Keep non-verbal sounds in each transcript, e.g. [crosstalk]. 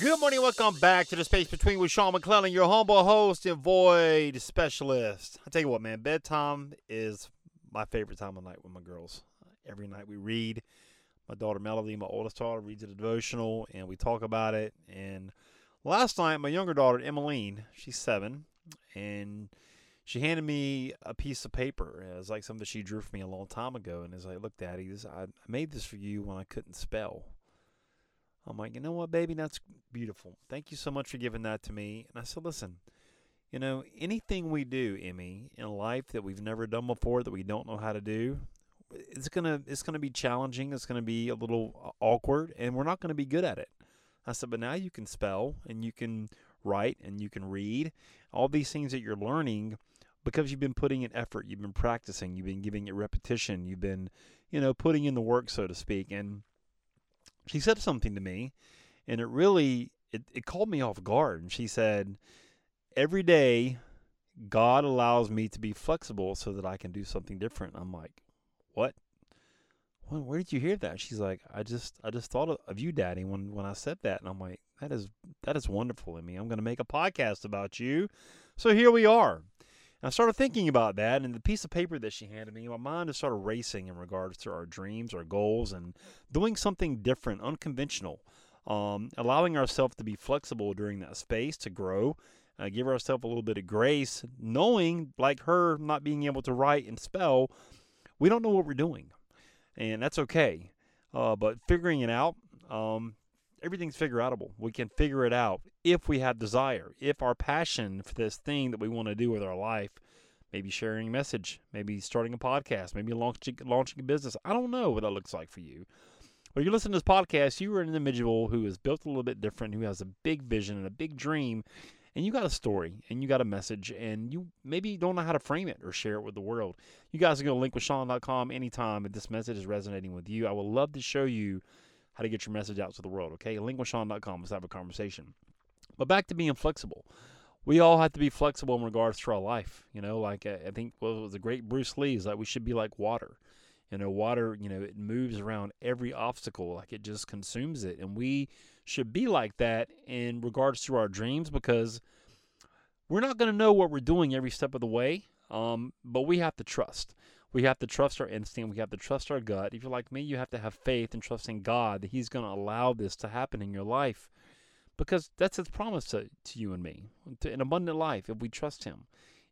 Good morning. Welcome back to the Space Between with Sean McClellan, your humble host and void specialist. I tell you what, man, bedtime is my favorite time of night with my girls. Every night we read. My daughter Melody, my oldest daughter, reads a devotional, and we talk about it. And last night, my younger daughter Emmeline, she's seven, and she handed me a piece of paper. It was like something she drew for me a long time ago, and it's like, "Look, Daddy, this I made this for you when I couldn't spell." I'm like, you know what, baby, that's beautiful. Thank you so much for giving that to me. And I said, listen, you know, anything we do, Emmy, in life that we've never done before, that we don't know how to do, it's gonna it's gonna be challenging. It's gonna be a little awkward, and we're not gonna be good at it. I said, but now you can spell and you can write and you can read. All these things that you're learning because you've been putting in effort, you've been practicing, you've been giving it repetition, you've been, you know, putting in the work, so to speak, and she said something to me, and it really it, it called me off guard. And she said, "Every day, God allows me to be flexible so that I can do something different." I'm like, "What? When, where did you hear that?" She's like, "I just I just thought of, you, Daddy, when when I said that." And I'm like, "That is that is wonderful Emmy. I'm going to make a podcast about you." So here we are. I started thinking about that, and the piece of paper that she handed me, my mind just started racing in regards to our dreams, our goals, and doing something different, unconventional. Um, allowing ourselves to be flexible during that space to grow, uh, give ourselves a little bit of grace, knowing, like her not being able to write and spell, we don't know what we're doing, and that's okay. Uh, but figuring it out, um, everything's figure outable. We can figure it out if we have desire, if our passion for this thing that we want to do with our life, maybe sharing a message, maybe starting a podcast, maybe launching launching a business. I don't know what that looks like for you. But you listen to this podcast, you are an individual who is built a little bit different, who has a big vision and a big dream, and you got a story and you got a message, and you maybe don't know how to frame it or share it with the world. You guys can go to linkwithsean.com anytime if this message is resonating with you. I would love to show you how to get your message out to the world. Okay, linkwithsean.com. Let's have a conversation. But back to being flexible. We all have to be flexible in regards to our life. You know, like I think what was the great Bruce Lee Lee's like we should be like water. You know, water, you know, it moves around every obstacle, like it just consumes it. And we should be like that in regards to our dreams because we're not going to know what we're doing every step of the way, um, but we have to trust. We have to trust our instinct. We have to trust our gut. If you're like me, you have to have faith and trust in God that He's going to allow this to happen in your life because that's His promise to, to you and me to an abundant life if we trust Him,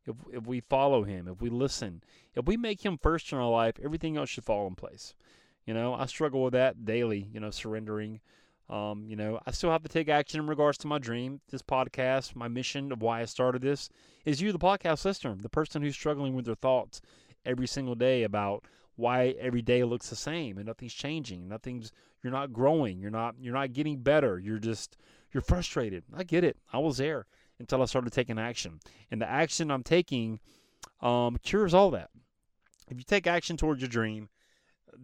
if, if we follow Him, if we listen, if we make Him first in our life, everything else should fall in place. You know, I struggle with that daily, you know, surrendering. Um, you know, I still have to take action in regards to my dream. This podcast, my mission of why I started this is you, the podcast listener, the person who's struggling with their thoughts every single day about why every day looks the same and nothing's changing. Nothing's you're not growing. You're not you're not getting better. You're just you're frustrated. I get it. I was there until I started taking action. And the action I'm taking um, cures all that. If you take action towards your dream,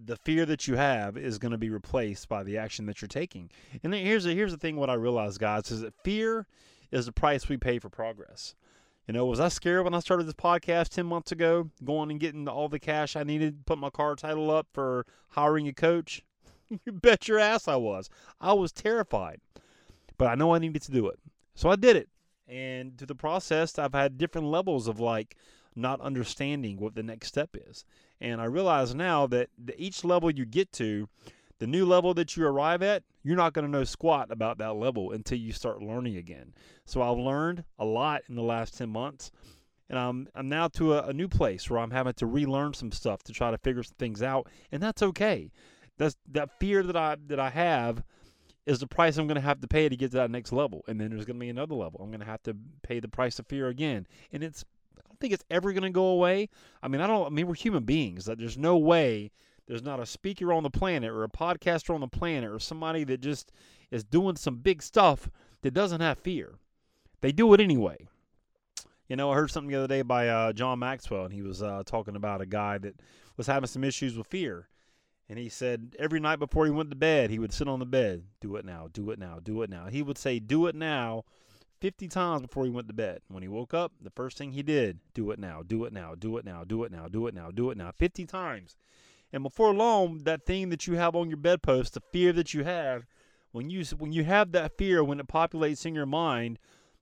the fear that you have is going to be replaced by the action that you're taking. And here's the, here's the thing what I realized, guys, is that fear is the price we pay for progress. You know, was I scared when I started this podcast 10 months ago, going and getting all the cash I needed, put my car title up for hiring a coach? [laughs] you bet your ass I was. I was terrified. But I know I needed to do it. So I did it. And through the process, I've had different levels of like not understanding what the next step is. And I realize now that each level you get to, the new level that you arrive at, you're not going to know squat about that level until you start learning again. So I've learned a lot in the last 10 months. And I'm, I'm now to a, a new place where I'm having to relearn some stuff to try to figure some things out. And that's okay. That's that fear that I that I have is the price I'm going to have to pay to get to that next level. And then there's going to be another level. I'm going to have to pay the price of fear again. And it's I don't think it's ever going to go away. I mean, I don't I mean we're human beings. That there's no way there's not a speaker on the planet or a podcaster on the planet or somebody that just is doing some big stuff that doesn't have fear. They do it anyway. You know, I heard something the other day by uh, John Maxwell, and he was uh, talking about a guy that was having some issues with fear. And he said every night before he went to bed, he would sit on the bed, do it now, do it now, do it now. He would say, do it now 50 times before he went to bed. When he woke up, the first thing he did, do it now, do it now, do it now, do it now, do it now, do it now, 50 times. And before long, that thing that you have on your bedpost, the fear that you have, when you when you have that fear when it populates in your mind,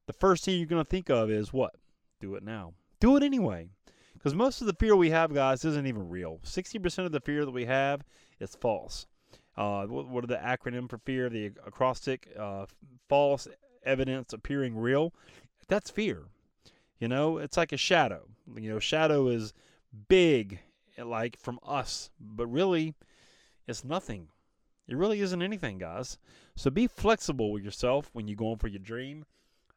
the first thing you're going to think of is what? Do it now. Do it anyway. Because most of the fear we have, guys, isn't even real. 60% of the fear that we have is false. Uh, what, are the acronym for fear? The acrostic, uh, false evidence appearing real. That's fear. You know, it's like a shadow. You know, shadow is big, like from us, but really, it's nothing. It really isn't anything, guys. So be flexible with yourself when you're going for your dream.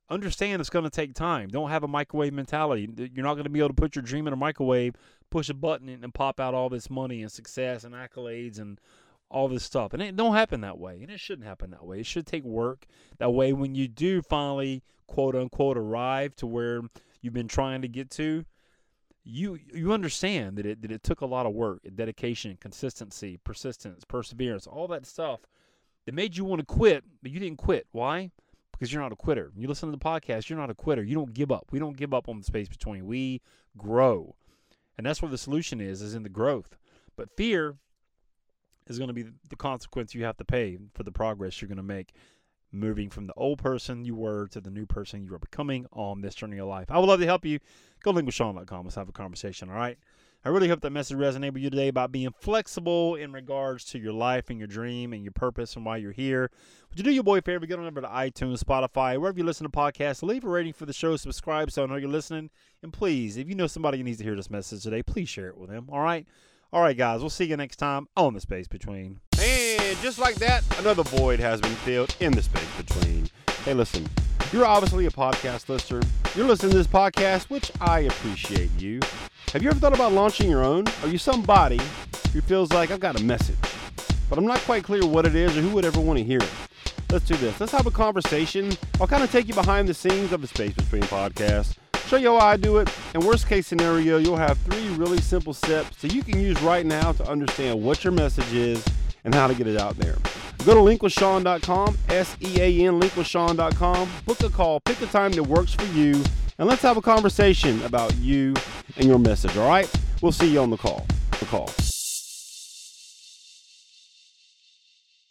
Understand it's going to take time. Don't have a microwave mentality. You're not going to be able to put your dream in a microwave, push a button, and pop out all this money and success and accolades and all this stuff. And it don't happen that way. And it shouldn't happen that way. It should take work. That way, when you do finally, quote unquote, arrive to where you've been trying to get to, you you understand that it that it took a lot of work, dedication, consistency, persistence, perseverance, all that stuff that made you want to quit, but you didn't quit. Why? Because you're not a quitter. You listen to the podcast, you're not a quitter. You don't give up. We don't give up on the space between. We grow. And that's where the solution is, is in the growth. But fear is going to be the consequence you have to pay for the progress you're going to make moving from the old person you were to the new person you are becoming on this journey of life. I would love to help you. Go link to linkwithsean.com. Let's have a conversation, all right? I really hope that message resonated with you today about being flexible in regards to your life and your dream and your purpose and why you're here. Would you do your boy a favor? Get on over to iTunes, Spotify, wherever you listen to podcasts. Leave a rating for the show. Subscribe so I know you're listening. And please, if you know somebody who needs to hear this message today, please share it with them. All right? All right, guys. We'll see you next time on The Space Between. And just like that, another void has been filled in the space between. Hey, listen, you're obviously a podcast listener. You're listening to this podcast, which I appreciate you. Have you ever thought about launching your own? Are you somebody who feels like I've got a message, but I'm not quite clear what it is or who would ever want to hear it? Let's do this. Let's have a conversation. I'll kind of take you behind the scenes of the Space Between podcast, show you how I do it, and worst case scenario, you'll have three really simple steps that you can use right now to understand what your message is and how to get it out there. Go to linkwithsean.com, S-E-A-N, linkwithsean.com, book a call, pick a time that works for you, and let's have a conversation about you and your message, all right? We'll see you on the call. The call.